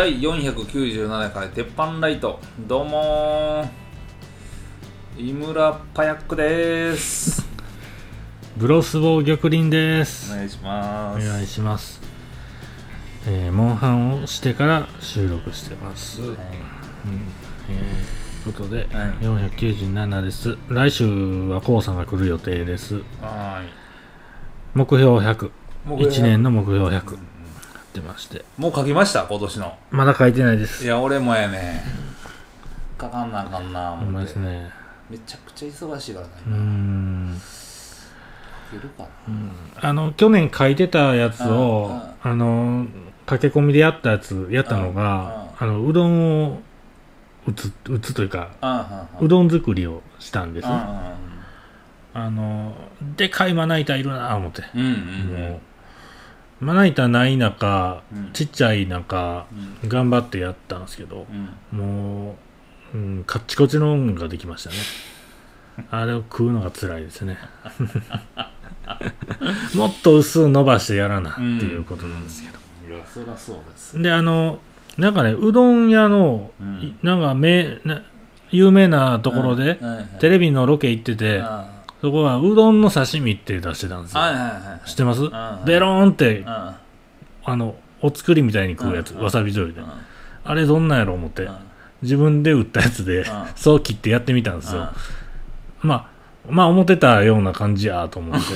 第497回鉄板ライトどうもー井村パヤックですブロスボウ玉林でおす。願いしますお願いします。えー、モンハンをしてから収録してます。うん、えー、ということで、はい497です。来週はコウさんが来る予定です。は目標100。目標1年の目標100。やってまして。いもう書きました？今年のまだ書いてないです。いや俺もやね書かんなあかんなほんま思ってですね。めちゃくちゃ忙しいからねうーん。書けるかなあの、去年書いてたやつをうんうん、あの、駆け込みでやったやつ、やったのが、あの、うどんを打つ、打つというか、あうどん作りをしたんですね。ああの、でかいまな板いるなぁ思って。うんうんうんもう、まな板ない中、うん。ちっちゃい中、うん。頑張ってやったんですけど、うん。もう、うん、カッチコチの音ができましたね。あれを食うのが辛いですね。もっと薄伸ばしてやらなっていうことなんですけど。いやそりゃそうです。で、あの、なんかね、うどん屋の、なんかめ、な有名なところで、テレビのロケ行ってて、あそこはうどんの刺身って出してたんですよ。はいはいはい知ってます？ん。ベローンって、ああの、お作りみたいに食うやつ、うん。わさび醤油で。ああれどんなんやろ思って、自分で売ったやつで、ん。そう切ってやってみたんですよ。まあ、まあ思ってたような感じやと思って。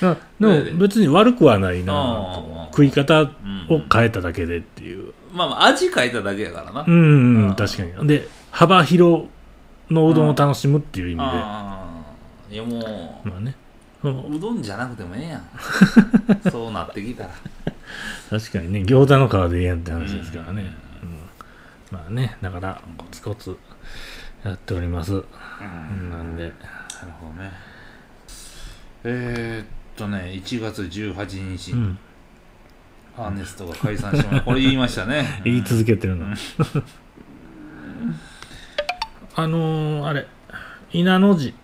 な でも別に悪くはないな食い方をうん変えただけでっていう。まあまあ味変えただけやからな。うん、うんうん。確かに。で、幅広のうどんを楽しむっていう意味で。ああいやもまあね。ううどんじゃなくてもええやん。そうなってきたら。確かにね、餃子の皮でええやんって話ですからね。うん。まあね、だから、コツコツやっております。なんで、なるほどね。えー、っとね1月18日、うん、アーネストが解散しました。これ言いましたね。言い続けてるの。あのー、あれ、稲の字、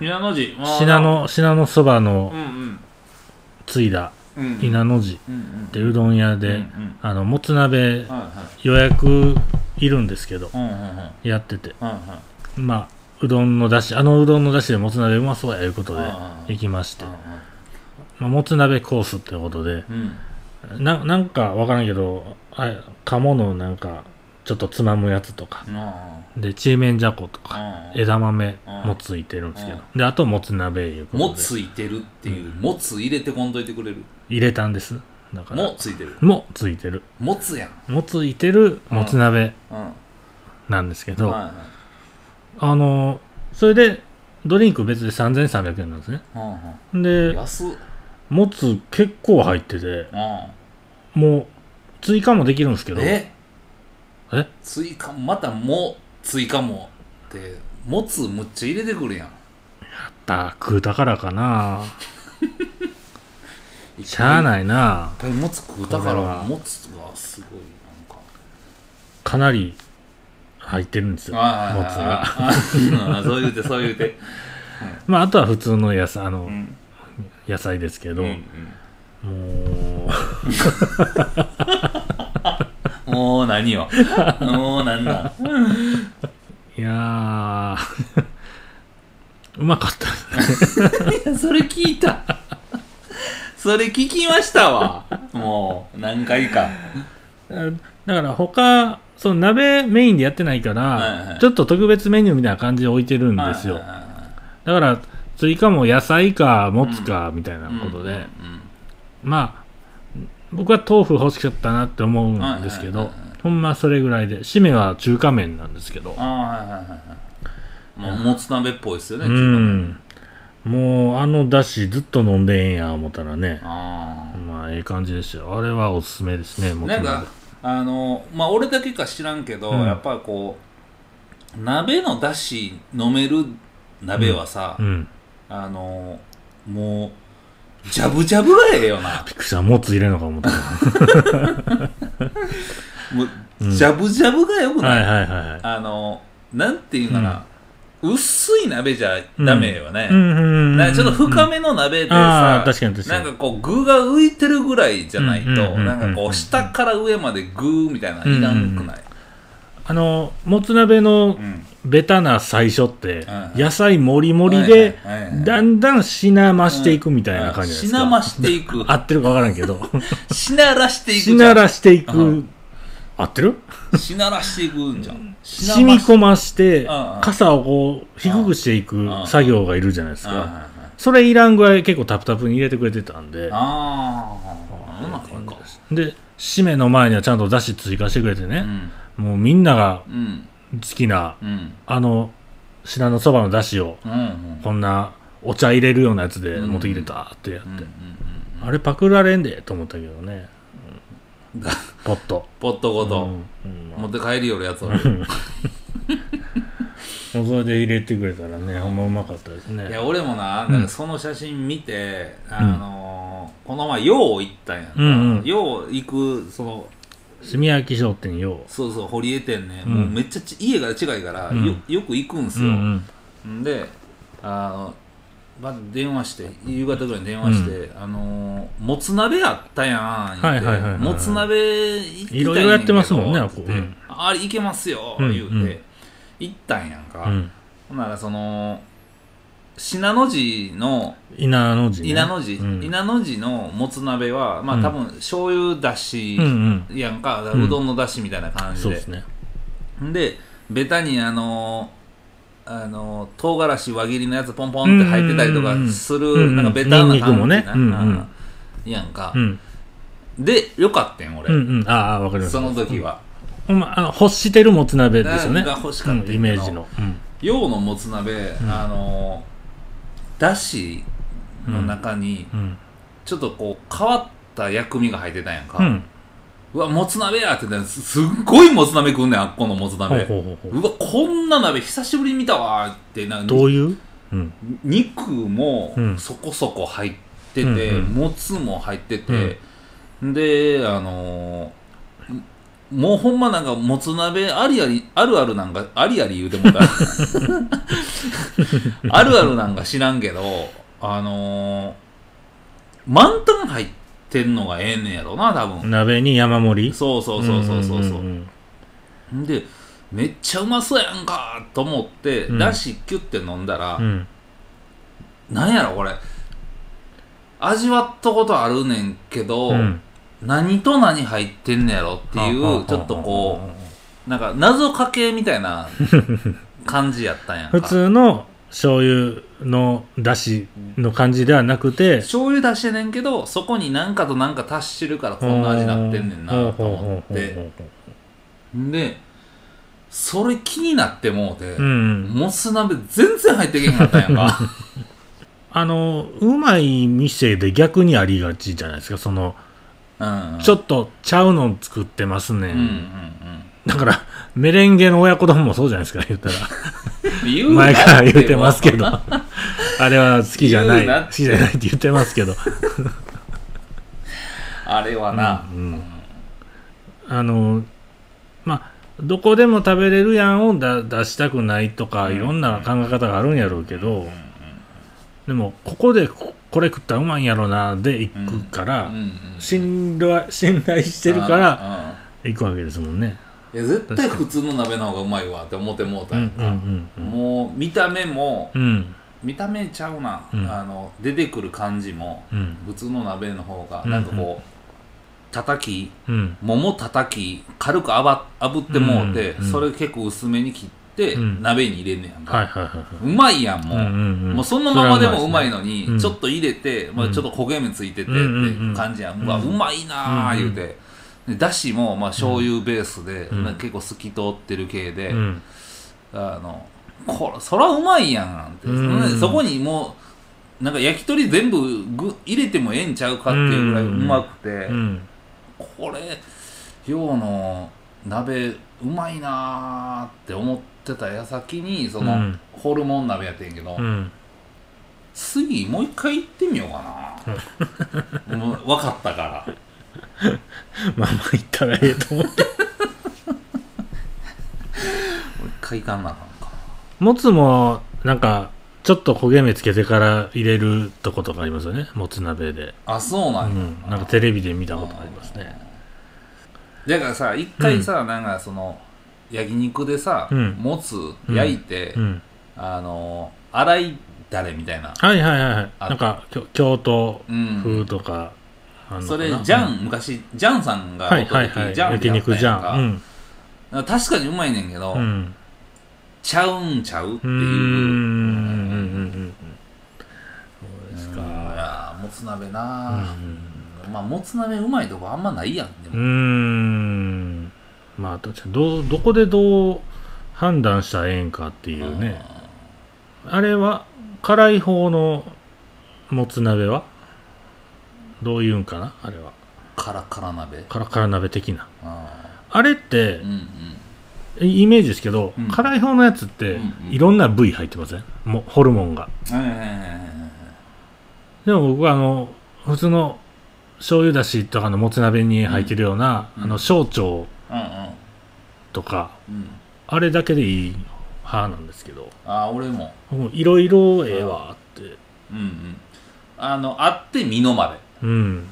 稲の字。信濃、信濃そばのうんうん。継いだ。うん稲の字。うんうどん屋で、うんうん。あの、もつ鍋予約いるんですけど、やってて、はいまあ、うどんのだし、あのうどんのだしでもつ鍋うまそうやいうことで行きまして、うんまあ、もつ鍋コースってことで、うん。ななんかわからんけど、あれ鴨のなんか、ちょっとつまむやつとか、あで、ちりめんじゃことか、あ枝豆うん。もついてるんですけど。う、で、あともつ鍋いうことで、もついてるっていう、もつ入れてこんといてくれる？入れたんです。だから、もついてる？もついてる。もつやん。もついてるもつ鍋うん。なんですけど、あの、それで、ドリンク別で3300円なんですね。で、もつ結構入ってて、うん。もう、追加もできるんですけど、え？え？追加もまたも追加もってもつむっちゃ入れてくるやん。だ食うたからかな。しゃあいな。いなもつ食うたからもつがすごいなんか。かなり入ってるんですよ、もつが。そう言うてそう言うて まあ、あとは普通の野菜、あの、うん。野菜ですけど、うんもうん。もう 何よ。もう何だ。う、いやー、うまかった。ですね。いやそれ聞いた。それ聞きましたわ。もう何回か。だから他、その鍋メインでやってないから、はいはい。ちょっと特別メニューみたいな感じで置いてるんですよ。はいはいはい。だから、追加も野菜か、もつか、みたいなことで、うんうん。まあ、僕は豆腐欲しかったなって思うんですけどはいはいはいはい、ほんまそれぐらいで、締めは中華麺なんですけど、ああはいはいはいはい。もうもつ鍋っぽいですよねうん。もう、あのだしずっと飲んでええんや、思ったらね、あまあ、ええ感じでしたよ。あれはおすすめですね、もつ鍋。あなんかあのまあ俺だけか知らんけど、うん。やっぱりこう鍋のだし飲める鍋はさ、うん。あのもうジャブジャブがええよな。びっくりした、もつ入れるのか思った。もう、うんジャブジャブがよくない、はいはいはいはい。あのなんていうかな、薄い鍋じゃダメよね、うんうんうんなんかちょっと深めの鍋でさあー、確かに確かに。なんかこう具が浮いてるぐらいじゃないと、うんうんうんうんなんかこう下から上まで具みたいなのいらんくない、あのもつ鍋のうんベタな最初ってうん。野菜もりもりでだんだんしなましていくみたいな感じですか？しなましていく。合ってるか分からんけど。しならしていくしならしていうくん。合ってる？しならしていくんじゃん。染み込まして傘をこう低くしていくん。作業がいるじゃないですか。それいらんぐらい結構タプタプに入れてくれてたんで。ああそうなんかで締めの前にはちゃんとだし追加してくれてね。うん。もうみんながうん。好きなうん。あの品のそばのだしをうんうん。こんなお茶入れるようなやつでうん。持ってきてたってやって、うんうんうんあれパクられんでと思ったけどね、うんポット。ポットごと。持って帰りよるやつを。もうそれで入れてくれたらねほんまうまかったですね。いや俺もなうんなん。かその写真見て、あのーこの前よう行ったんやんか、うんうん。よう行くその炭焼き商店よ。そうそう堀江店ね、うん。もうめっちゃち家が近いから、うん。よよく行くんすうよ、んん。であのまず電話して夕方ぐらいに電話して、あのーもつ鍋あったやん言って。はいはいはいはいもつ鍋行きたいいろいろやってますもんねあこうん。あれ行けますよ、うん言うて、うん行ったんやんか、うん。ほんならその信濃路の稲の字、ね、稲の字、うん。稲の字のもつ鍋はまあうん。多分醤油だしうんうん。やんか、ん。うどんのだしみたいな感じで。そうですね。でベタにあのあの唐辛子輪切りのやつポンポンって入ってたりとかする、うんうんうん。なんかベタな感じね。なうん。うん。やんか、うん。でよかったん俺、うんうん。ああわかりますその時は、ほんまあの欲してるもつ鍋ですよね。が欲しかったイメージの、うん。洋のもつ鍋、ん。あのだしの中にうんちょっとこう変わった薬味が入ってたんやんか、ううんわもつ鍋やって言ってすすっごいもつ鍋食うねんあっこのもつ鍋。ほうわこんな鍋久しぶりに見たわーってなどういう？うん。肉もうん。そこそこ入ってて、うんうんもつも入ってて、であのーもうほんまなんかもつ鍋ありありあるあるなんかありあり言うてもうた。あるあるなんか知らんけどあのー満タン入ってんのがええねんやろな多分、鍋に山盛り？そうそうそうそうそうそう,、んんでめっちゃうまそうやんかと思って、うん。だしキュッて飲んだら、うんうん。なんやろこれ。味わったことあるねんけど、うん何と何入ってんねやろっていうちょっとこうなんか謎かけみたいな 感じやったんやんか。普通の醤油のだしの感じではなくて醤油出してんねんけどそこに何かと何か足してるからこんな味になってんねんなと思って。でそれ気になってもうて、うん。もつ鍋全然入ってけへんかったんやんか。あのうまい店で逆にありがちじゃないですか。そのうんちょっとちゃうの作ってますね、うんうんうん。だからメレンゲの親子丼もそうじゃないですか言ったら。前から言ってますけど。もあれは好きじゃない。好きじゃないって言ってますけど。あれはな、うんあのまあどこでも食べれるやんをだ出したくないとか、うんいろんな考え方があるんやろうけど、でもここでここれ食ったらうまいんやろなで行くから、うんうん信頼信頼してるからら行くわけですもんね。いや絶対普通の鍋の方がうまいわって思ってもうたうんんやうん。か、もう見た目も見た目ちゃうな、うん。あの出てくる感じもうん。普通の鍋の方がうんなんかこう叩きうん。桃叩き軽くあば炙ってもうて、それ結構薄めに切って、うん。鍋に入れんねやんか、うまいやんもう、うんうんうん。もうそのままでもうまいのに、ね。うん。ちょっと入れて、まあ、ちょっと焦げ目ついててってうんうんうん感じやん、ううんわうまいなーうんうん言うて、でだしもまあ醤油ベースで、うん。結構透き通ってる系で、い。うん。あのこれそらうまいやんって、うんそこにもうなんか焼き鳥全部具入れてもええんちゃうかっていうぐらいうまくて、うんこれ洋の鍋うまいなーって思ってた矢先にその、うん。ホルモン鍋やってんけど、うん。次もう一回行ってみようかな。もう分かったから。まあまあ行ったらええと思って。もう一回行かんなあかんか。もつもなんかちょっと焦げ目つけてから入れるとことかありますよね。もつ鍋で、あそううなんや、ん、なんかテレビで見たことありますねだからさ一回さ、なんかその焼肉でさ、うん。もつ焼いて、うん。あの洗いだれみたいな、はいはいはいはい。あなんか京都うん。風とかそな、れジャン、昔ジャンさんがはいおった時、はいはいジャン焼肉ジャン。うん。だから確かにうまいねんけど、うん。ちゃうんちゃうっていう。うーんうんうんうんそうですいかもつ鍋うな、んまあもつ鍋うまいとこあんまないやんでうーも、ん。まあどどどこでどう判断したらええんかっていうね。あれは辛い方のもつ鍋は？どういうんかなあれは。カラカラ鍋。辛辛鍋的な。ああれってーうんうんイメージですけど、うん辛い方のやつってうんうん。いろんな部位入ってません？もホルモンが。はいはいはいはい。でも僕はあの普通の醤油だしとかのもつ鍋に入ってるような、うん。あの小腸はいとかうん。うんうん。あれだけでいい派なんですけど。あー俺も。いろいろええわって。うんうん。あのあって身のまで。うん。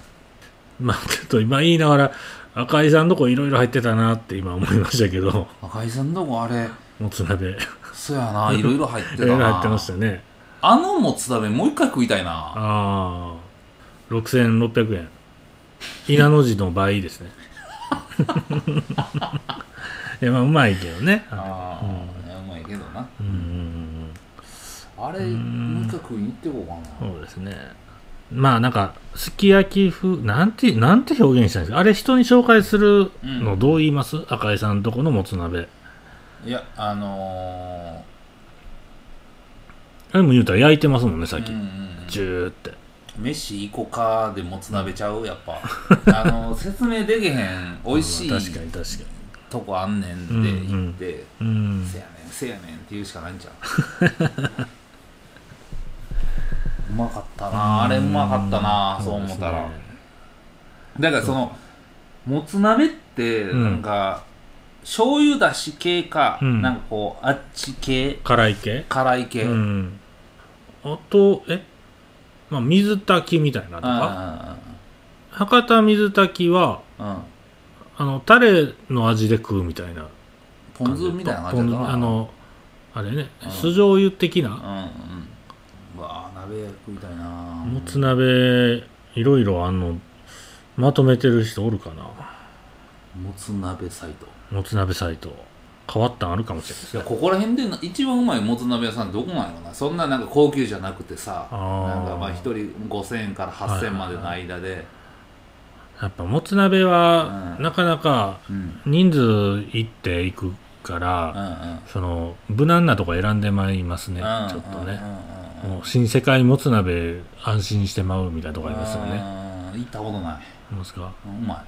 まあちょっと今言いながら赤井さんのとこいろいろ入ってたなって今思いましたけど。赤井さんとこあれ。もつ鍋。いそやないろいろ入ってたろいろな入ってましたね。あのもつ鍋もう一回食いたいな。ああ6600円稲の字の倍ですね。いやまあうまいけどね。ああ、うん。うまいけどな。うんうんうん。あれんもう一回食いに行ってこうかな。そうですね。まあなんかすき焼き風なんてなんて表現したんですか？あれ人に紹介するのどう言います、赤井さんとこのもつ鍋。いやあのあれも言うたら焼いてますもんねさっー、き、うんうん。ジューって飯行こかでもつ鍋ちゃう？やっぱ。あの説明できへん美味しいまあ確かに確かとこあんねんって言って、にうん。せやねんせやねんって言うしかないんちゃう？うまかったなあれうまかったなそう思ったら、ね。だからそのもつ鍋ってうん。なんか、醤油だし系か、うん。なんかこうあっち系？辛い系？辛い系、うん。あとえ？まあ水炊きみたいなとか。あ博多水炊きはうん。うんあのタレの味で食うみたいなポン酢みたいな感じだな。あのあれねうん。酢醤油的な。うんうん。うわあ鍋食いたいな。もつ鍋いろいろあんのまとめてる人おるかな。もつ鍋サイト。もつ鍋サイト変わったんあるかもしれないですよ。いやここら辺でな一番うまいもつ鍋屋さんどこなんやろな。そんななんか高級じゃなくてさなんかまあ一人5000円から8000円までの間で、やっぱもつ鍋はうん。なかなかうん。人数行っていくから、うんうん。その無難なとこ選んでまいりますね、うんちょっとね、うん。うんうんもう新世界もつ鍋安心してまうみたいなとこありますよね。うん行ったことない。ありますか？うんうまい。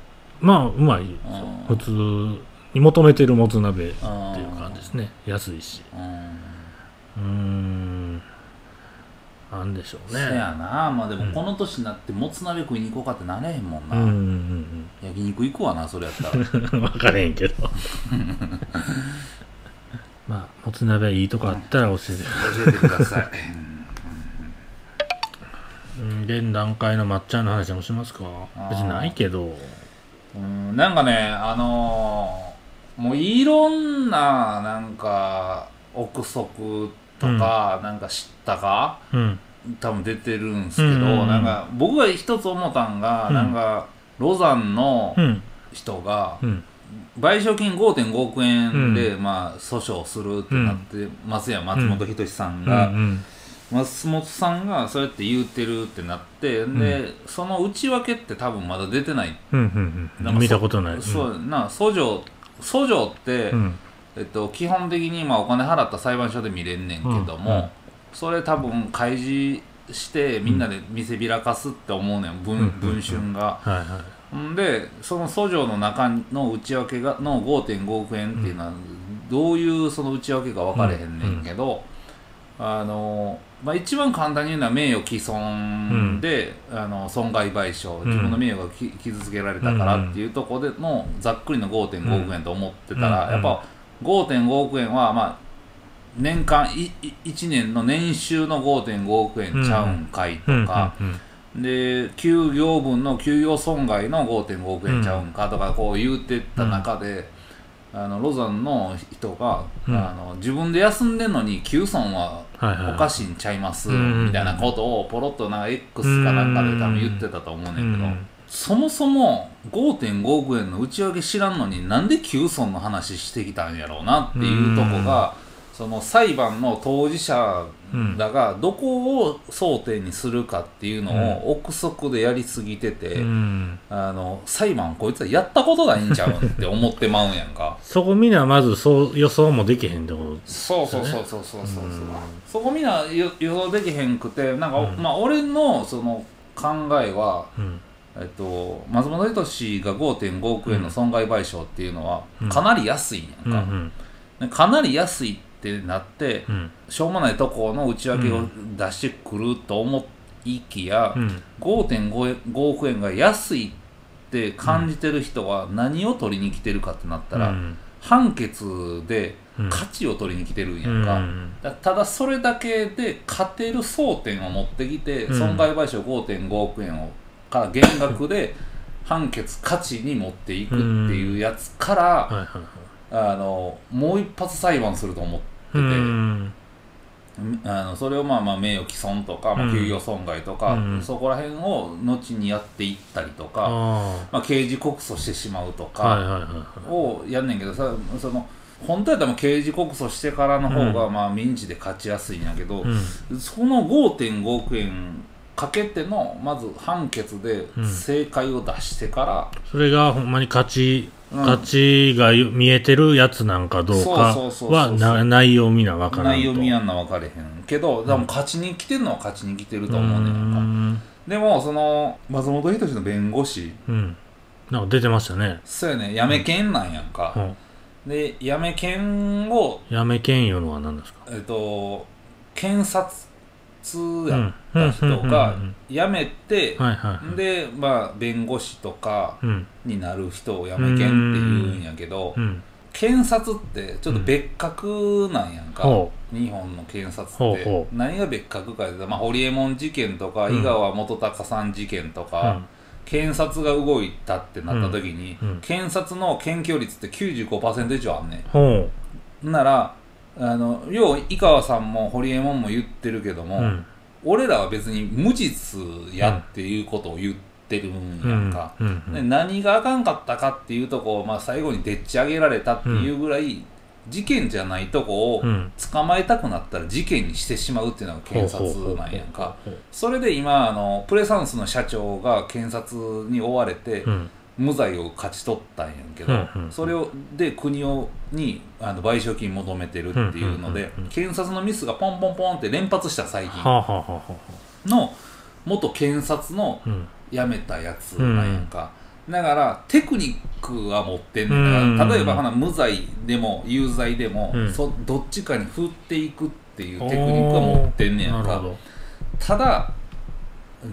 まあうまいうん。普通に求めてるもつ鍋っていううん感じですね。安いし。うん。うーん。なんでしょうね。せやな。まあでうん。もこの年になってもつ鍋食いに行こうかってなれへんもんな、うん。うんうん焼肉行くわなそれやったら。う ん分かれへんけど。まあもつ鍋いいとこあったら教えて教えてください。うん。現段階の抹茶の話もしますか。別にないけど。うん。なんかねあのーもういろんななんか憶測とか、なんか知ったかうん。多分出てるんですけど、うんうんうん。なんか僕が一つ思ったんが、うん。なんかロザンのうん。人がうん。賠償金5.5億円で、まあ訴訟するってなってますやん松本人志さんうんが、うん。松本さんがそうやって言うてるってなって、でその内訳って多分まだ出てない。うんうんうん。見たことない。そうな訴状訴状って、うん。えっと、基本的にまあお金払った裁判所で見れんねんけども、うん。うんそれ多分開示してみんなで見せびらかすって思うねん文,、うん。文春が。はいはい。んでその訴状の中の内訳がの5.5億円っていうのは、どういうその内訳か分かれへんねんけど、あのまあ、一番簡単に言うのは名誉毀損で、あの損害賠償自分の名誉がき傷つけられたからっていうところでのざっくりの5.5億円と思ってたら、うん。やっぱ5.5億円はまあ年間いい1年の年収の5.5億円ちゃうんかいとうん。か、うん。で給業分の給与損害の5.5億円ちゃうんかとかこう言うてった中で、あのロザンの人が、うん。あの自分で休んでんのに給損はおかしいんちゃいます、うん。みたいなことをポロッとなんか X かなんかで多分言ってたと思うねんけど、うん。そもそも5.5億円の内訳知らんのになんで給損の話してきたんやろうなっていうとこが、その裁判の当事者らがどこを争点にするかっていうのを憶測でやりすぎてて、うん。あの裁判こいつはやったことないんちゃうんって思ってまうんやんか。そこみんなまずそう予想もできへんってことそうそうそうそうそうそうそう、うん。そこみんな予予想できへんくてなんか、うん。まあ俺のその考えはうん。えっと、松本人志が5.5億円の損害賠償っていうのはうん。かなり安いんうんやん。か、でかなり安いってなってうん。しょうもないとこの内訳を出してくると思いきや、うん。5.5億円が安いって感じてる人は何を取りに来てるかってなったら、うん。判決でうん。価値を取りに来てるんやうんんか、ん。だただそれだけで勝てる争点を持ってきて、うん。損害賠償5.5億円をから減額で判決価値に持っていくっていうやつから、はいはいはいあのもう一発裁判すると思ってて、うん。あのそれをまあまあ名誉毀損とか、まあ、うん。給与損害とか、うん。そこら辺を後にやっていったりとか、あまあ、刑事告訴してしまうとか、をやんねんけどさその本当やったら刑事告訴してからの方がまあ民事で勝ちやすいんやけど、うん。その5.5億円かけてのまず判決で正解を出してから、それがほんまに勝ちうん。勝ちが見えてるやつなんかどうかはな内容見な分からんと。内容見やんな分かれへんけど、でも勝ちに来てるのは勝ちに来てると思うねんか。ん。でもその松本人志の弁護士。うん。なんか出てましたね。そうやね。やめけんなんやんか、うん。でやめけんをやめけんいうのは何ですか？えっと検察うやんった人がうん辞めて、でまあ弁護士とかうん。になる人を辞めけんって言うんやけど、うん検察ってちょっと別格なんやんか、ほ日本の検察って。何が別格かで、まあ、ホリエモン事件とか、うん。井川元隆さん事件とうか、ん。検察が動いたってなった時に、うんうん。検察の検挙率って95%以上あんねほんならあの要は井川さんもホリエモンも言ってるけども、ううん。俺らは別に無実やっていうことを言ってるんやんか、うんうんで何があかんかったかっていうとこを、まあ、最後にでっち上げられたっていうぐらい、事件じゃないとこをうん。捕まえたくなったら事件にしてしまうっていうのが検察なんやんか。それで今あのプレサンスの社長が検察に追われて、うん無罪を勝ち取ったんやんけど、それをで国をにあの賠償金求めてるっていうので、検察のミスがポンポンポンって連発した最近の元検察のうん辞めたやつなんやんか、だからテクニックは持ってんねんだから、うん例えばほな無罪でも有罪でも、うん。そどっちかに振っていくっていうテクニックは持ってんねやんか。ただ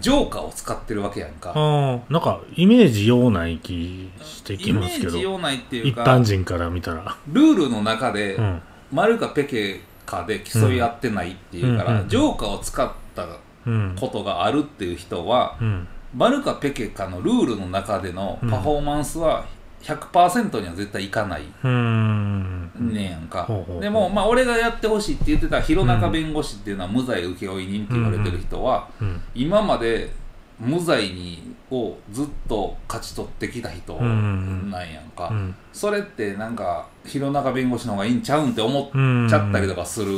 ジョーカーを使ってるわけやんか。ああなんかイメージようない気してイきメーますけど。ジ用ないっていう一か般人から見たら。ルールの中で、うん。丸かペケかで競い合ってないっていうから、ジョーカーを使ったうん。ことがあるっていう人は、うん。丸かペケかのルールの中でのパフォーマンスは100%には絶対いかない。うん。ねやんか、でも、まあ、俺がやってほしいって言ってた弘中弁護士っていうのは無罪請負人って言われてる人は、うん。今まで無罪にをずっと勝ち取ってきた人なんやんか、うん。それってなんか弘中弁護士の方がいいんちゃうんって思っうんちゃったりとかする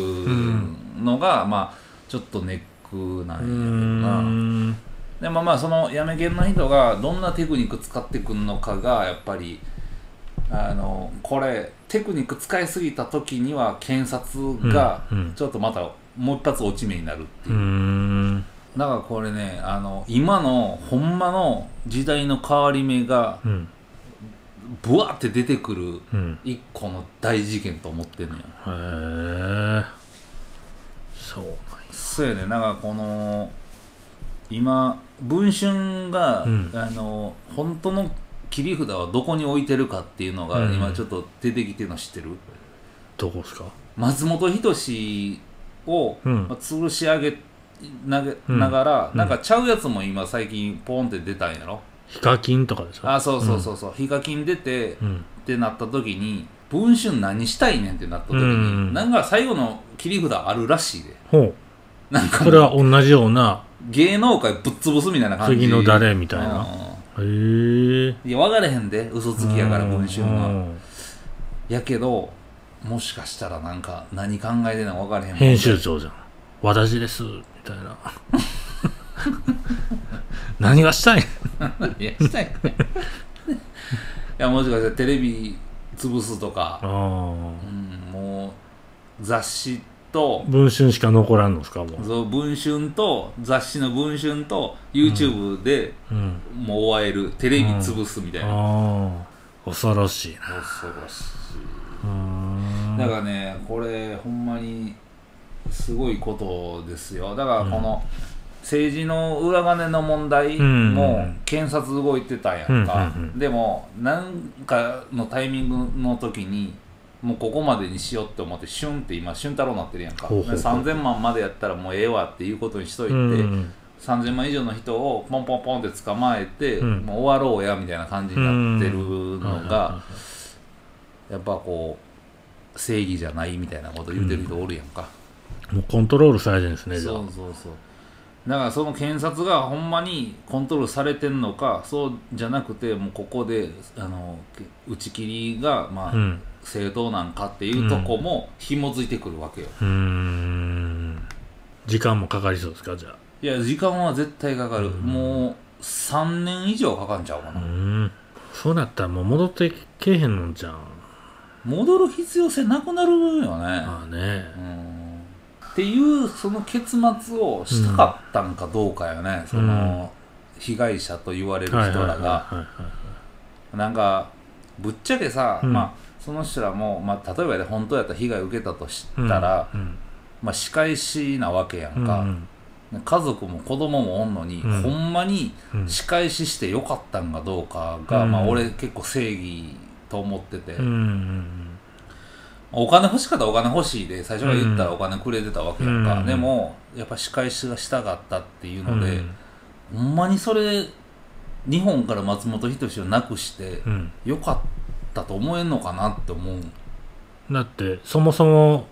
のが、まあちょっとネックなんやうけどな、んでもまあそのやめげんの人がどんなテクニック使ってくるのかがやっぱりあのこれテクニック使いすぎた時には検察がうんうん。ちょっとまたもう一発落ち目になるっていう。う、ん。だからこれねあの今のほんまの時代の変わり目がうん。ブワーって出てくるうん。一個の大事件と思ってんのよ。へえそうなんや。そうやね。なんかこの今文春が、うん。あの本当の切り札はどこに置いてるかっていうのが、うん。今ちょっと出てきてるの知ってる？どこですか？松本人志を、うん。まあ吊るし上げなげうん。ながら、うん。なんかちゃうやつも今最近ポンって出たんやろ、ヒカキンとかでしょ？あそうそうそうそう、ヒカキン出て、うん。ってなった時に文春何したいねんってなった時に、うんなんか最後の切り札あるらしいで。ほなんかう。それは同じような芸能界ぶっ潰すみたいな感じ。次の誰みたいな。うん。へえ。いや分かれへんで嘘つきやから文春は。うん。やけどもしかしたらなんか何考えてんのか分からへん。編集長じゃん。私です。みたいな。何がしたい いやしたいね。いやもしかしたらテレビ潰すとか、うん、もう雑誌と文春しか残らんのですかもう、そう文春と雑誌の文春と YouTube でうん、もう終える。テレビ潰すみたいな、ああ恐ろしいな。恐ろしうーん。いだからねこれほんまにすごいことですよ。だからこの政治の裏金の問題うん。も検察動いてたやんか、うんうんうん。でも何かのタイミングの時にもうここまでにしようって思ってシュンって今俊太郎なってるやんか。ほうほうほう。で3000万までやったらもうええわっていうことにしといて、うん。3000万以上の人をポンポンポンって捕まえて、うん。もう終わろうやみたいな感じになってるのが、うやっぱこう正義じゃないみたいなこと言ってる人おるやんか、もうコントロールされてるんですねそうそうそう。だからその検察がほんまにコントロールされてんのかそうじゃなくてもうここであの打ち切りがまあ、うん正当なんかっていうとこも紐づいてくるわけよ、うーん。時間もかかりそうですかじゃあ。いや時間は絶対かかる、うん。もう3年以上かかんちゃうかうな、ーん。そうなったらもう戻ってけえへんのんじゃん。戻る必要性なくなるよね、まあね。うん。っていうその結末をしたかったんかどうかよね、その被害者と言われる人らが。なんかぶっちゃけさ、うん。まあその人らも、まあ、例えばで本当やったら被害を受けたとしたら、うんまあ、仕返しなわけやうんんか、うん家族も子供もおんのに、うん。ほんまにうん。仕返ししてよかったんかどうかが、うん。まあ、俺結構正義と思ってて、うんうんお金欲しかったらお金欲しいで最初から言ったらお金くれてたわけやんか、うん。でもやっぱ仕返しがしたかったっていううん。ので、ほんまにそれ日本から松本人志をなくしてうん。よかったと思えんのかなって思う。だってそもそも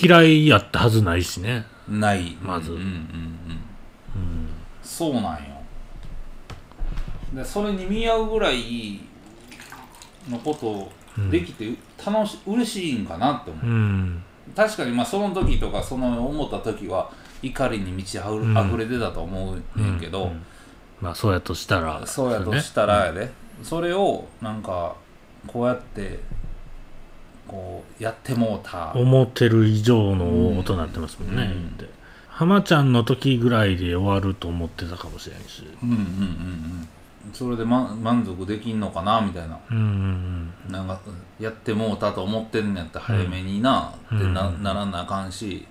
嫌いやったはずないしね。ない。まず。うんうんうんうん。うんそうなんよ。でそれに見合うぐらいのことできて楽し嬉しいんかなって思う、うん。確かにまあその時とかその思った時は怒りに満ちあふ,、れてたと思うねんけど、うんまあそうやとしたらそうやとしたらやで、それをなんかこうやってこうやってもうた。思ってる以上の音になってますもんね、うん。で浜ちゃんの時ぐらいで終わると思ってたかもしれんし。うんうんうんうん。それで、ま、満足できんのかなみたいな。うんうんなんかやってもうたと思ってんねやったら早めにな、うんってなうんならなあかんし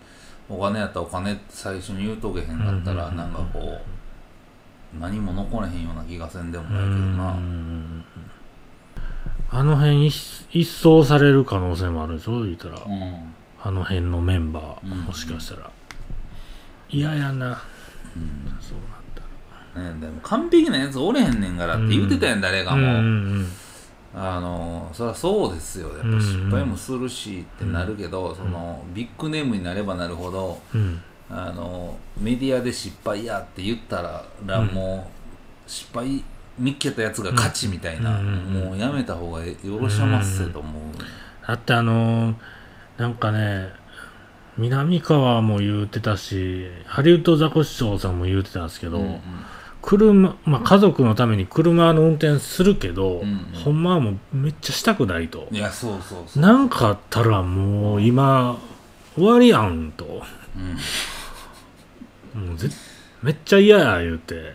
お金やったらお金って最初に言うとけへんかったら、うんなんかこう何も残れへんような気がせんでもうないけどな、んあの辺一一掃される可能性もあるでしょ？言ったら、うんあの辺のメンバー、うん。もしかしたら。嫌やな。うん。そうなんだね、でも完璧なやつおれへんねんからって言ってたやん、誰かも、うんうんあのそりゃそうですよ。やっぱ失敗もするしってなるけど、そのビッグネームになればなるほどうん。うんあのメディアで失敗やって言ったら、うんもう失敗見っけたやつが勝ちみたいな、うんうんもうやめた方がよろしゃまっせと思う、だってあのーなんかね南川も言うてたしハリウッドザコシショウさんも言うてたんですけど、うんうん。車、まあ、家族のために車の運転するけど、うんうん。ほんまはもうめっちゃしたくないと。いやそうそうそう、なんかあったらもう今終わりやんと。うん。もうぜめっちゃ嫌や言うて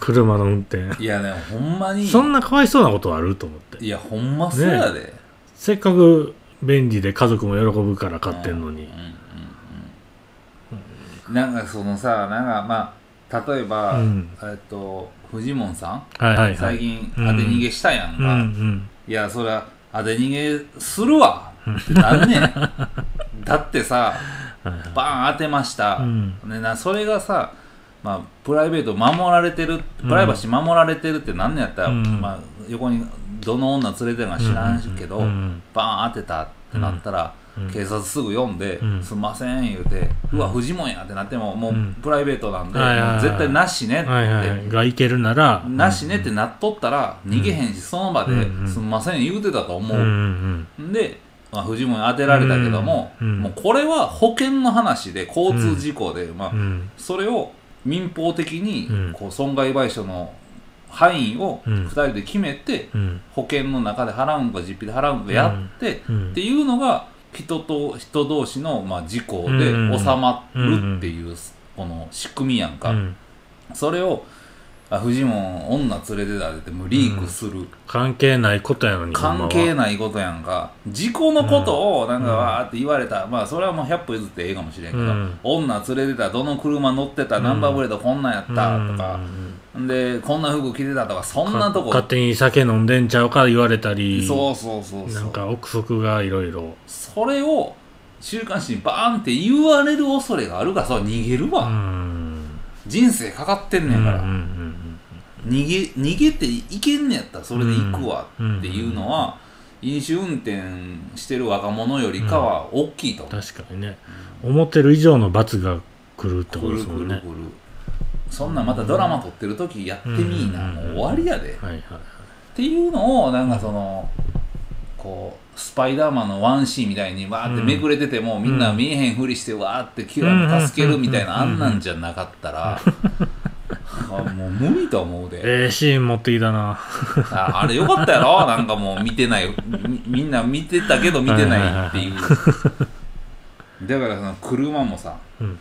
車の運転。いやねほんまに。そんなかわいそうなことあると思って。いやほんまそうやで、せっかく便利で家族も喜ぶから買ってんのに。うんうんうんなんかそのさなんかまあ例えば、うん。えっとフジモンさん、はいはいはい。最近うん当て逃げしたやんうんか、うん。いやそりゃ当て逃げするわ。ってなんねん。だってさバーン当てました、うん。でなそれがさ、まあ、プライベート守られてるプライバシー守られてるってなんねやったら、うん。まあ、横にどの女連れてるのか知らんけど、うん。うんバーン当てたってなったら、うん。警察すぐ読んで「うん。すんません」言うて「うわフジモンや」ってなってももううん。プライベートなんで、絶対なしねって、はいはい。がいけるなら。なしねってなっとったら逃げへんし、その場でうんうん「すんません」言うてたと思う。んうう、ん。で、まあ、フジモンに当てられたけども、もうこれは保険の話で交通事故で、まあそれを民法的にうん。こう損害賠償の範囲をうん。2人で決めて、うん。保険の中で払うんか実費で払うんかやって、うん。っていうのが人と人同士のまあ事故でうん。収まるっていうこの仕組みやんか、うん。それをあフジモン女連れてたってもうリークする、関係ないことやのに関係ないことやんか。事故のことをなんかわーって言われた、まあそれはもう100歩譲ってええかもしれんけど、うん。女連れてたどの車乗ってたナンバープレートこんなんやったとか、でこんな服着てたとかそんなとこ。勝手に酒飲んでんちゃうか言われたりそうそうそうそう。なんか憶測がいろいろ。それを週刊誌にバーンって言われる恐れがあるからそう逃げるわ、うん人生かかってんねんから、うんうん逃げ逃げていけんねやったらそれで行くわっていうのは、飲酒運転してる若者よりかは大きいと思う、確かにね。思ってる以上の罰が来るってことですもんね。そんなんまたドラマ撮ってる時やってみいな、うんもう終わりやで、はいはい。っていうのをなんかそのこうスパイダーマンのワンシーンみたいにわーってめくれてても、みんな見えへんふりしてわーってキラー助けるみたいな、うんあんなんじゃなかったら、あもう無理と思うで、ええシーン持ってきたな。ああれよかったやろ？なんかもう見てない。みみんな見てたけど見てないっていう。だからその車もさ、うん。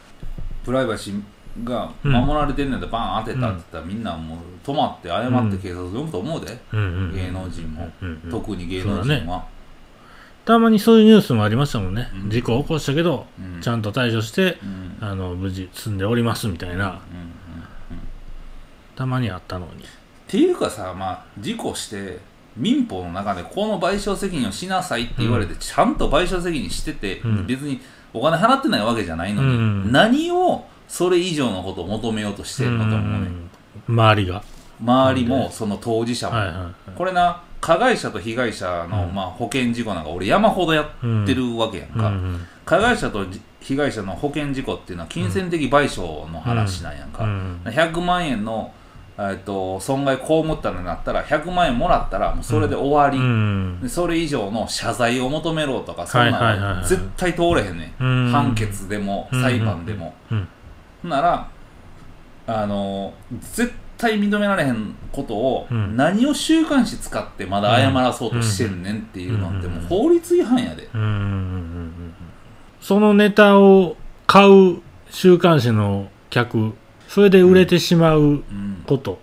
プライバシーが守られてんねんでバーン当てたって言ったら、みんなもう止まって謝って警察呼ぶと思うで、芸能人も、特に芸能人は、たまにそういうニュースもありましたもんね、うん。事故を起こしたけど、うん。ちゃんと対処してうん。あの無事済んでおりますみたいな。うんうんうん。たまにあったのに。っていうかさ、まあ、事故して民法の中でこの賠償責任をしなさいって言われて、ちゃんと賠償責任してて、うん。別にお金払ってないわけじゃないのに、うん。何をそれ以上のことを求めようとしてるのと思うね、ん。周りが。周りもその当事者も、はいはいはい。これな加害者と被害者の、うん。まあ、保険事故なんか俺山ほどやってるわけやんか、うんうん加害者とじ被害者の保険事故っていうのは金銭的賠償の話なんやんか、うん。100万円の、えっと損害被ったのになったら100万円もらったらもうそれで終わり、うん。でそれ以上の謝罪を求めろとかそんなはいはいはいはいの絶対通れへんねん、うん。判決でもうん。裁判でも、うんならあの絶対認められへんことを、うん。何を週刊誌使ってまだ謝らそうとしてんねんっていうのってもう法律違反やで、そのネタを買う週刊誌の客それで売れてしまううん。こと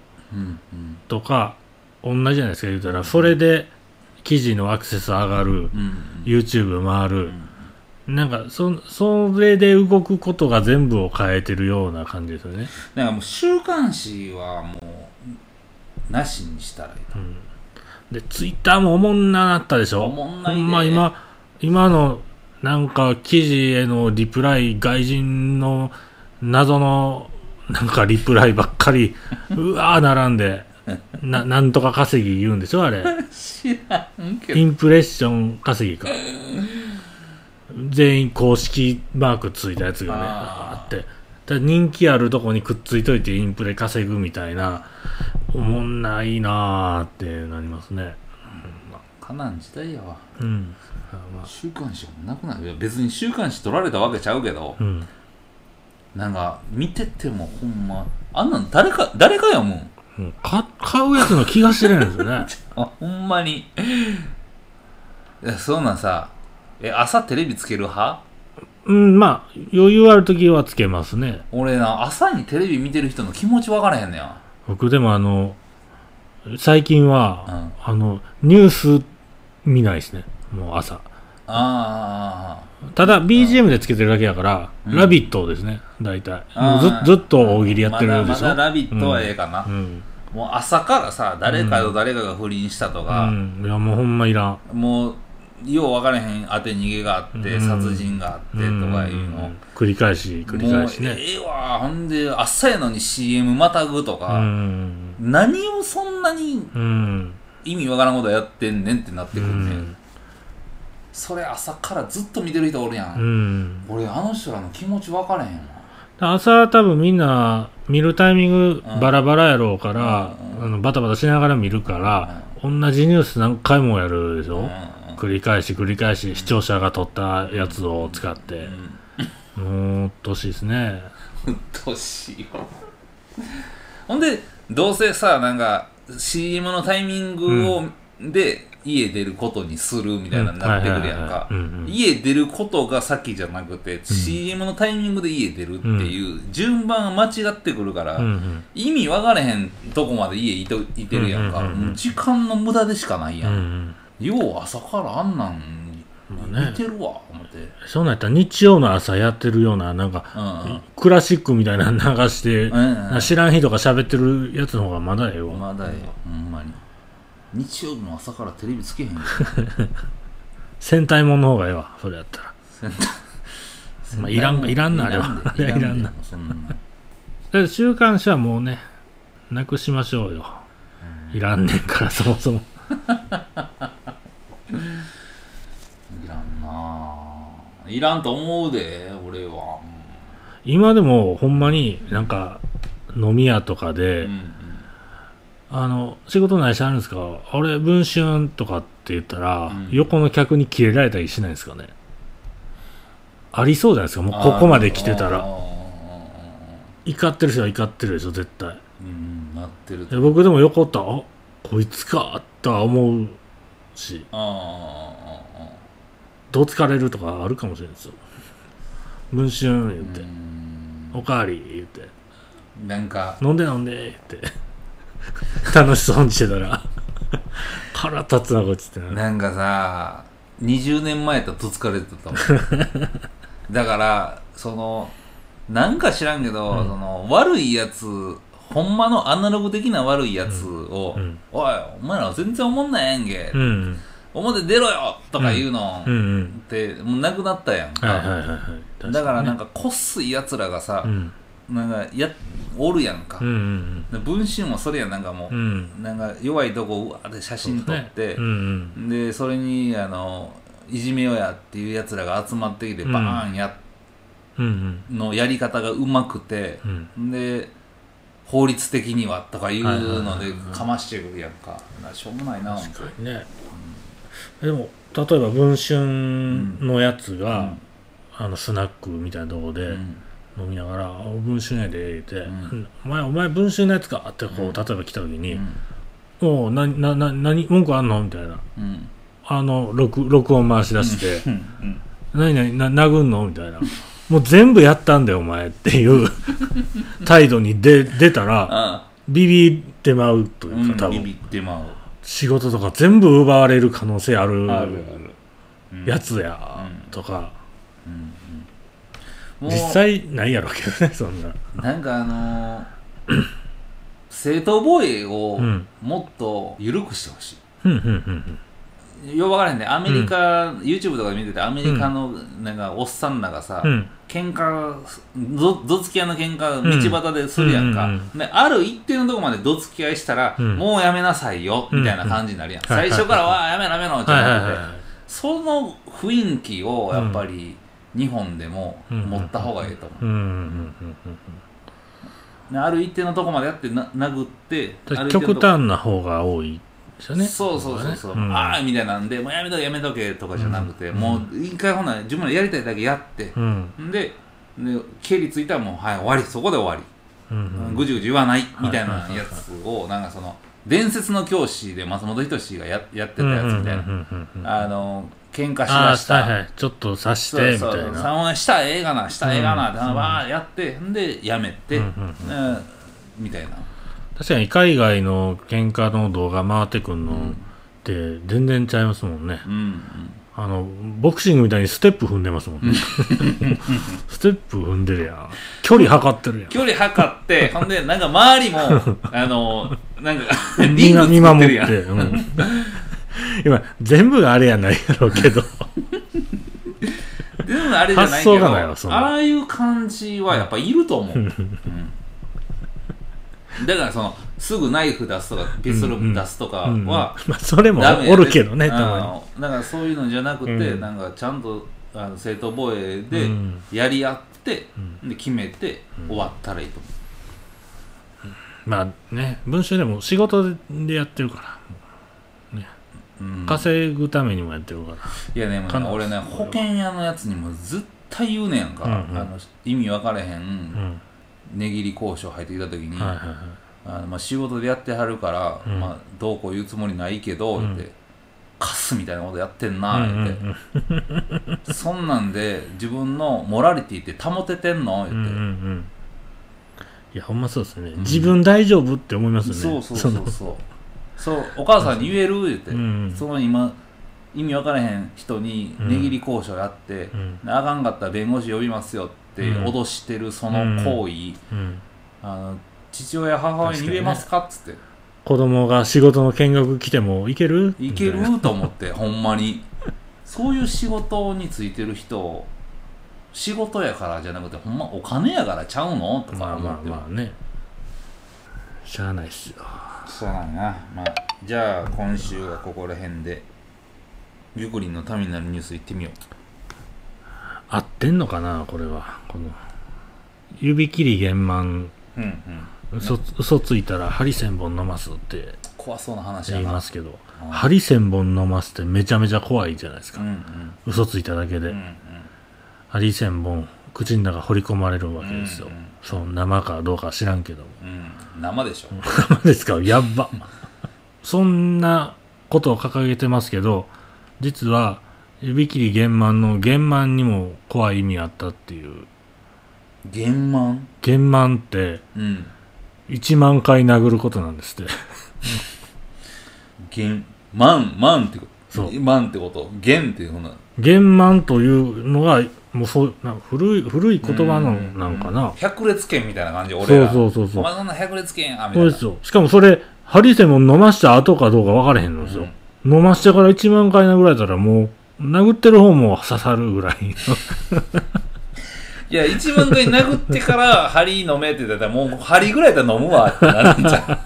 とか、同じじゃないですか。言うたらそれで記事のアクセス上がるうん。YouTube 回るうんなんかそそれで動くことが全部を変えてるような感じですよね、だからもう週刊誌はもうなしにしたらいいとう。ん、で Twitter もおもんななったでしょ？おもんないでほんま今今のなんか記事へのリプライ外人の謎のなんかリプライばっかり うわー並んでななんとか稼ぎ言うんでしょあれ。知らんけど。インプレッション稼ぎか全員公式マークついたやつがねあって。だ人気あるとこにくっついといてインプレ稼ぐみたいなおもんないなーってなりますね。かなん時代やわ。うん。まあ週刊誌もなくなる。別に週刊誌取られたわけちゃうけどうん。なんか見ててもほんまあんなん誰か誰か読むん。うん。か買うやつの気が知れないですよね。あ ほんまに。いやそんなんさえ朝テレビつける派？うんまあ余裕ある時はつけますね。俺な朝にテレビ見てる人の気持ち分からへんねや。僕でもあの最近は、うん。あのニュース見ないですね。もう朝。あただ BGM でつけてるだけやから、うん。ラビットですね。大体。あもうーずずっと大喜利やってるでしょ、まだまだラビットはええかな、うん、もう朝からさ誰かと誰かが不倫したとうか、ん、いやもうほんまいらん。もうよう分からへん当て逃げがあって、うん。殺人があってとかいうの、ん。繰り返し繰り返しね。もうええわほんで朝やのに CM またぐとうか、ん。何をそんなにうん。意味わからんことやってんねんってなってくうるね、ん。それ朝からずっと見てる人おるやん、うん。俺あの人らの気持ち分からへんわ。朝多分みんな見るタイミングうん。バラバラやろうから、あのバタバタしながら見るから、同じニュース何回もやるでしょ、うん繰り返し繰り返し視聴者が撮ったやつを使って。う、んもううっとうしいですね。うっとうしいわほんでどうせさなんか CM のタイミングを、で家出ることにするみたいなになってくるやんか。家出ることが先じゃなくて、CM のタイミングで家出るっていう順番が間違ってくるから、うんうん。意味分かれへんとこまで家いといてるやんか、時間の無駄でしかないや、うんんよう朝からあんなん見てるわ思って、そうなんやったら日曜の朝やってるようななんかうんクラシックみたいなの流して、うんうん知らん人が喋ってるやつの方がまだええわ、まだよほんまに。日曜日の朝からテレビつけへんよ。戦隊もんの方がええわそれやったら。戦まあいらんいらんなあれは。いらんで いらんなそんなで週刊誌はもうねなくしましょうよいらんねんからそもそもいらんなあいらんと思うで俺は。今でもほんまになんか飲み屋とかで、うんうん。あの仕事何してあるんですか？俺文春とかって言ったら、うん。横の客にキレられたりしないですかね？ありそうじゃないですか？もうここまで来てたら。怒ってる人は怒ってるでしょ絶対。うんなってるで僕でも横おったらあこいつかとは思うし。ああどつかれるとかあるかもしれないですよ。文春言って。おかわり言って。なんか。飲んで飲んでって。楽しそうにしてたら。腹立つなこいつってななんかさ20年前とどつかれてたもん。だからそのなんか知らんけど、うん。その悪いやつほんまのアナログ的な悪いやつを「うん。おいお前ら全然おもんないやんけ、うん表出ろよ!」とか言うのうん。うんってもうなくなったやんか、だからなんかかこっすいやつらがさう、ん。なんかやおるやんか。うんう、んで文春もそれやんなんかもう、うん。なんか弱いとこうわーって写真撮って、うんうん。でそれにあのいじめようやっていうやつらが集まってきてうん。バーンやうんのやり方がうまくてう、ん。で法律的にはとかいうのではいかましてくるやんか。なしょうもないな確かにねでも例えば文春のやつが、あのスナックみたいなとこでうん。飲みながら「あ文春やで」言って、うん。お前お前文春のやつか?」ってこう、うん。例えば来た時にうん「おうななな何文句あんの?」みたいな。うん。あの録録音回し出してうん。うん「何何な殴んの?」みたいな「もう全部やったんだよお前」っていう 態度に出出たらあビビってまうというか多分。うんビビってまう仕事とか全部奪われる可能性あるやつやうん。とか。うんうんもう実際ないやろうけどねそんな。なんかあのー正当防衛をうん。もっと緩くしてほしい、うんうんうんよう分からへんねアメリカ、YouTube とかで見ててアメリカのなんかおっさんらがさ、うん。喧嘩どどつき合いの喧嘩道端でするやんか、うんうんである一定のとこまでどつき合いしたら、うん。もうやめなさいよみたいな感じになるやん、うん。うん最初からはやめろやめろじゃはいはいなくて、はその雰囲気をやっぱり日本でも持った方がいいと思う、ある一定のとこまでやってな殴って極端な方が多いですよね。そうそうそうそう、ん。ああみたいなんでもうやめとけやめとけとかじゃなくて、うん。もう一回ほんなら自分らやりたいだけやって、うん。でで蹴りついたらもうはい終わり。そこで終わり、ぐじゅぐじゅ言わないみたいなやつをなんかその伝説の教師で松本人志がややってたやつみたいな、あの喧嘩しあだした。あはいはい。ちょっと刺してみたいな。したらええがなしたらええがなって、うん。やってんでやめて、うんうんうん。うんみたいな確かに海外の喧嘩の動画回ってくんのって全然ちゃいますもんね。うんうんあのボクシングみたいにステップ踏んでますもんね。ステップ踏んでるやん。距離測ってるやん。距離測ってほんでなんか周りも あのなんかリン見守っるやん。て、うん。今全部があれやないやろうけど。でもあれじゃない発けどああいう感じはやっぱいると思う、うんだからそのすぐナイフ出すとかピストル出すとかは、うんまあそれもおるけどねたまうんだからそういうのじゃなくて、うん。なんかちゃんとあの正当防衛にでうん。やり合って、うで決めて終わったらいいと思まあね文集でも仕事でやってるから。う、うん。稼ぐためにもやってるから。いやねもね俺ね保険屋のやつにも絶対言うねやんか、うんうん。あの意味分かれへんうん値切り交渉入ってきた時に、はいはいはい。あのまあ、仕事でやってはるから、うん。まあ、どうこう言うつもりないけど、うん。ってカスみたいなことやってんうな、んって、うん そんなんで自分のモラリティって保ててんの？うんうんう言って、ん。いやほんまそうですね、ん。自分大丈夫って思いますね。そうそうそうのそう。そうお母さんに言える？言って、うんその今意味分からへん人に値切り交渉やって、うん。あかんかったら弁護士呼びますよってうん。脅してるその行為、うん。あの父親母親に言えますか？っつって。子供が仕事の見学来てもいける？いける？と思ってほんまに。そういう仕事についてる人仕事やからじゃなくてほんまお金やからちゃうの？とかまあまあ思ってまあね。しゃあないっすよ。そうなんや。な、まあ、じゃあ今週はここら辺でゆくりんのためになるニュースいってみよ合ってんのかなこれは。この指切り玄満ううんうん。嘘嘘ついたら針千本飲ますって怖そうな話言いますけどうん。針千本飲ますってめちゃめちゃ怖いじゃないですか、うんうん。嘘ついただけで、うんうん。針千本口の中掘り込まれるわけですよ、うんうん。そう生かどうか知らんけども。うん。生でしょ。生ですか？やっば。そんなことを掲げてますけど実は指切り玄満の玄満にも怖い意味あったっていう。玄満玄満ってうん。1万回殴ることなんですって。玄満満ってこと？そう。満ってこと？玄っていうふうな玄満というのがもうそうな古い古い言葉のなんかな。百列拳みたいな感じ俺そうらそうそうそう。お前そんな百列拳やみたそいうなですよ。しかもそれハリセンも飲ました後かどうか分からへんのですよ、飲ましてから1万回殴られたらもう殴ってる方も刺さるぐらいいや一万回殴ってから針飲めって言ったらもう針ぐらいだったら飲むわ。ってなるんじゃ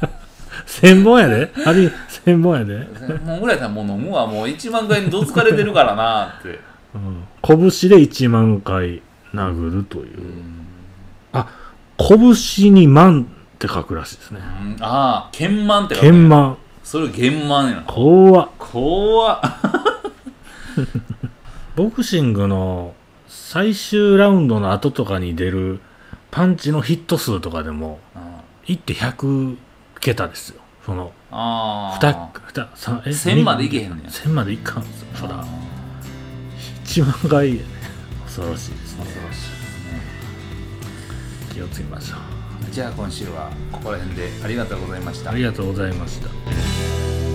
千本やで。ハリ千本やで、んもうぐらいだったらもう飲むわ。もう一万回にどつかれてるからなって。うん、拳で1万回殴るという。う、ん。あ拳に万って書くらしいですね。うん。ああ剣満って書くね剣満。それ玄満や。な怖っ。怖っ ボクシングの最終ラウンドの後とかに出るパンチのヒット数とかでも1って100桁ですよ。そのあ2あ2三え？1000までいけへんねん1000までいかん。すよそらあ1万回。やね恐ろしいですね。ー恐ろしいですね。気をつけましょう。じゃあ今週はここら辺でありがとうございました。ありがとうございました